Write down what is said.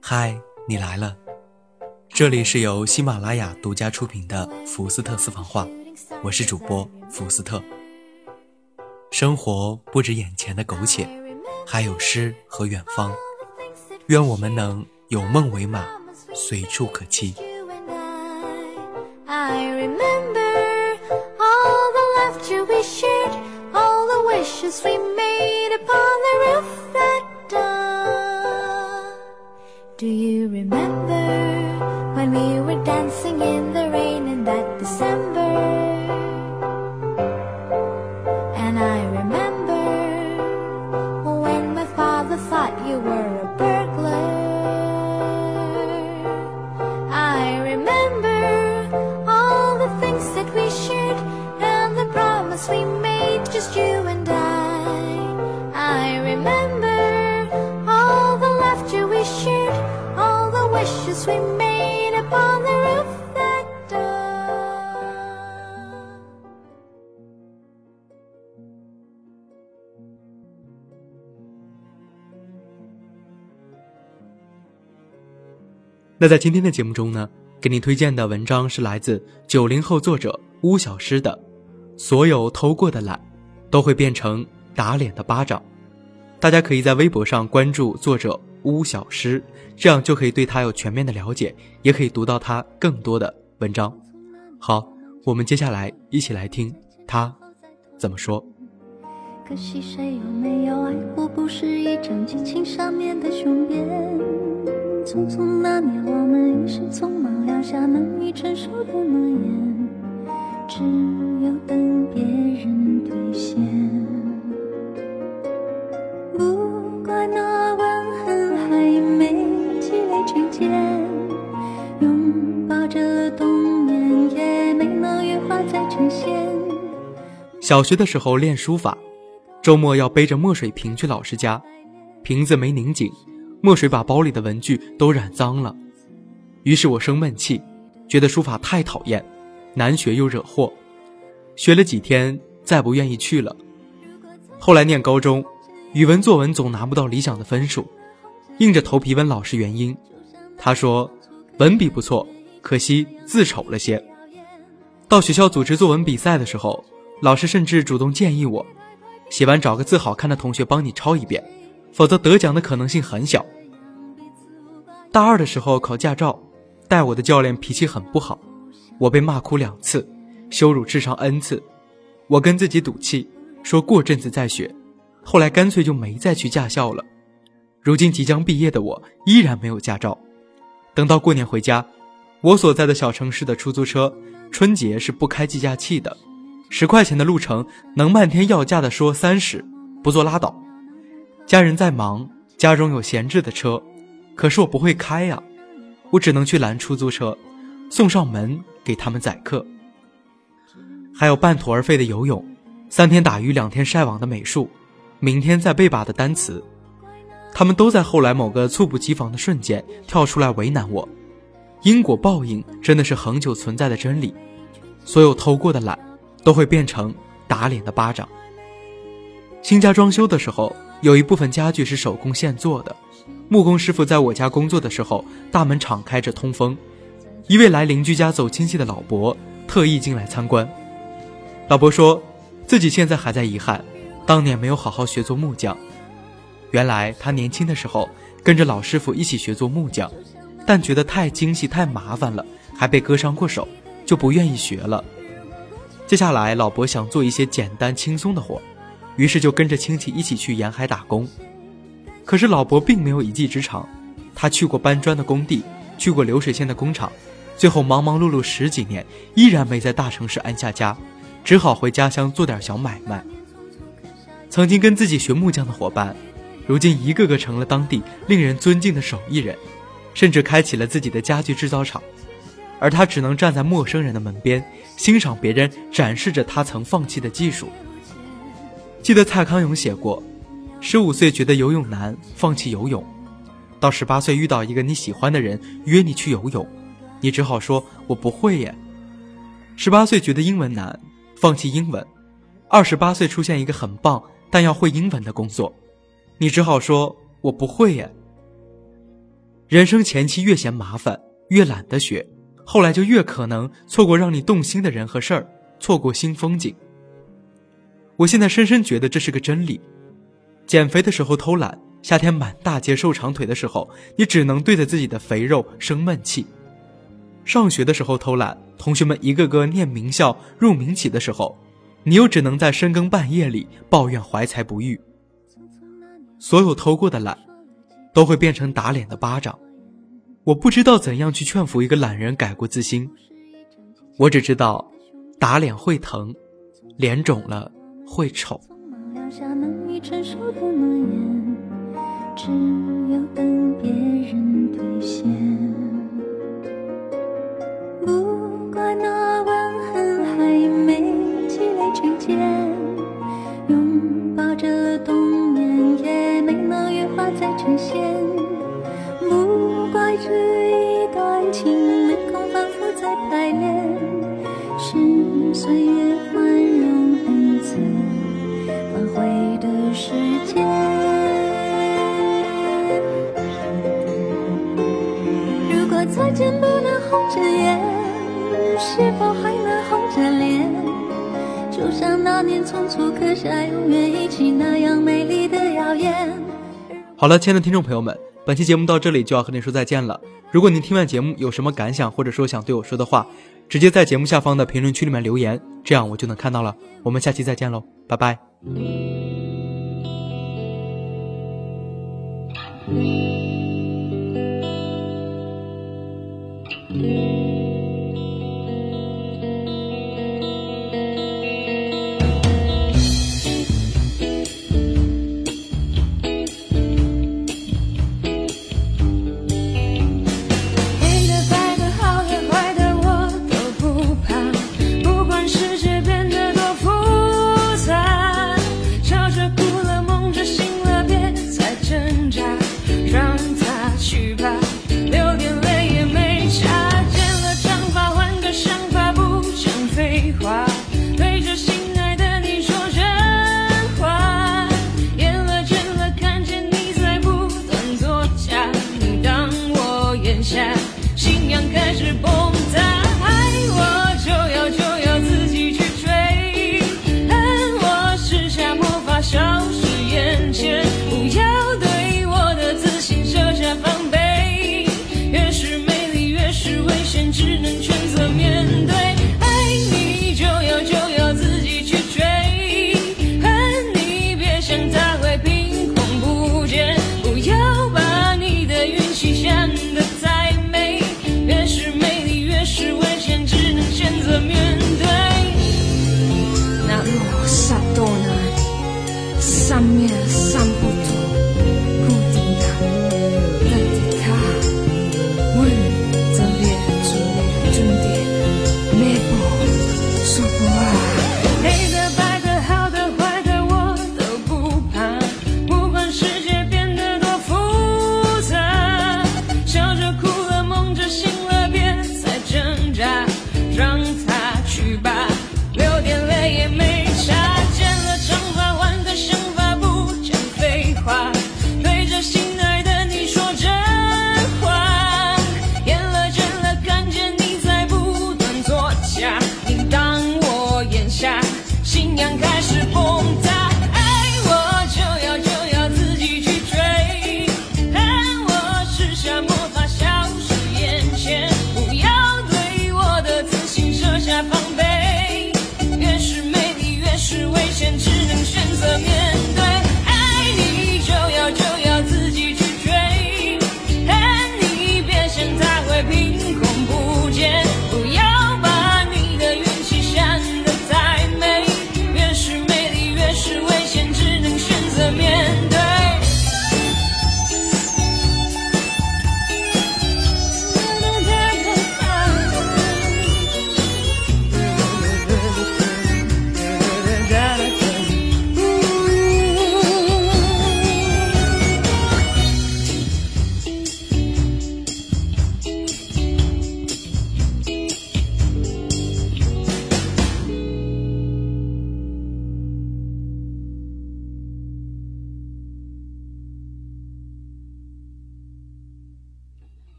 嗨，你来了！这里是由喜马拉雅独家出品的福斯特私房话，我是主播福斯特。生活不止眼前的苟且，还有诗和远方。愿我们能有梦为马，随处可栖。Do remember all the things that we shared and the promise we made, just you and I. I remember all the laughter we shared, all the wishes we made upon the roof that day. 那在今天的节目中呢， 给你推荐的文章是来自九零后作者巫小诗的《所有偷过的懒，都会变成打脸的巴掌》。大家可以在微博上关注作者巫小诗，这样就可以对他有全面的了解，也可以读到他更多的文章。好，我们接下来一起来听他怎么说。可惜谁有没有爱过，不是一张激情上面的雄辩。匆匆那年，我们一时匆忙撂下难以承受的诺言，只有等别人兑现。不怪那吻痕还没积累成茧，拥抱着冬眠，也没能羽化再成仙。小学的时候练书法，周末要背着墨水瓶去老师家，瓶子没拧紧，墨水把包里的文具都染脏了。于是我生闷气，觉得书法太讨厌，难学又惹祸，学了几天再不愿意去了。后来念高中，语文作文总拿不到理想的分数，硬着头皮问老师原因，他说文笔不错，可惜字丑了些。到学校组织作文比赛的时候，老师甚至主动建议我，写完找个字好看的同学帮你抄一遍，否则得奖的可能性很小。大二的时候考驾照，带我的教练脾气很不好，我被骂哭两次，羞辱至少 n 次。我跟自己赌气，说过阵子再学，后来干脆就没再去驾校了。如今即将毕业的我依然没有驾照。等到过年回家，我所在的小城市的出租车春节是不开计价器的，十块钱的路程能漫天要价的说三十，不做拉倒。家人在忙，家中有闲置的车，可是我不会开呀、我只能去拦出租车，送上门给他们载客。还有半途而废的游泳，三天打鱼两天晒网的美术，明天再背吧的单词，他们都在后来某个猝不及防的瞬间跳出来为难我。因果报应真的是恒久存在的真理，所有偷过的懒，都会变成打脸的巴掌。新家装修的时候，有一部分家具是手工现做的。木工师傅在我家工作的时候，大门敞开着通风。一位来邻居家走亲戚的老伯特意进来参观。老伯说，自己现在还在遗憾，当年没有好好学做木匠。原来他年轻的时候跟着老师傅一起学做木匠，但觉得太精细太麻烦了，还被割伤过手，就不愿意学了。接下来，老伯想做一些简单轻松的活，于是就跟着亲戚一起去沿海打工。可是老伯并没有一技之长，他去过搬砖的工地，去过流水线的工厂，最后忙忙碌碌十几年，依然没在大城市安下家，只好回家乡做点小买卖。曾经跟自己学木匠的伙伴，如今一个个成了当地令人尊敬的手艺人，甚至开启了自己的家具制造厂，而他只能站在陌生人的门边，欣赏别人展示着他曾放弃的技术。记得蔡康永写过，十五岁觉得游泳难，放弃游泳；到十八岁遇到一个你喜欢的人约你去游泳，你只好说我不会耶。十八岁觉得英文难，放弃英文；二十八岁出现一个很棒但要会英文的工作，你只好说我不会耶。人生前期越嫌麻烦，越懒得学，后来就越可能错过让你动心的人和事儿，错过新风景。我现在深深觉得这是个真理：减肥的时候偷懒，夏天满大街瘦长腿的时候，你只能对着自己的肥肉生闷气；上学的时候偷懒，同学们一个个念名校、入名企的时候，你又只能在深更半夜里抱怨怀才不遇。所有偷过的懒，都会变成打脸的巴掌。我不知道怎样去劝服一个懒人改过自新，我只知道，打脸会疼，脸肿了会丑。留下难以承受的诺言，只有等别人兑现。不怪那吻痕还没积累成茧，拥抱着冬眠也没能羽化再成仙。不怪这一段情再见不能红着眼，是否还能红着脸？就像那年匆促刻下永远一起那样美丽的谣言。好了，亲爱的听众朋友们，本期节目到这里就要和您说再见了。如果您听完节目有什么感想，或者说想对我说的话，直接在节目下方的评论区里面留言，这样我就能看到了。我们下期再见喽，拜拜。我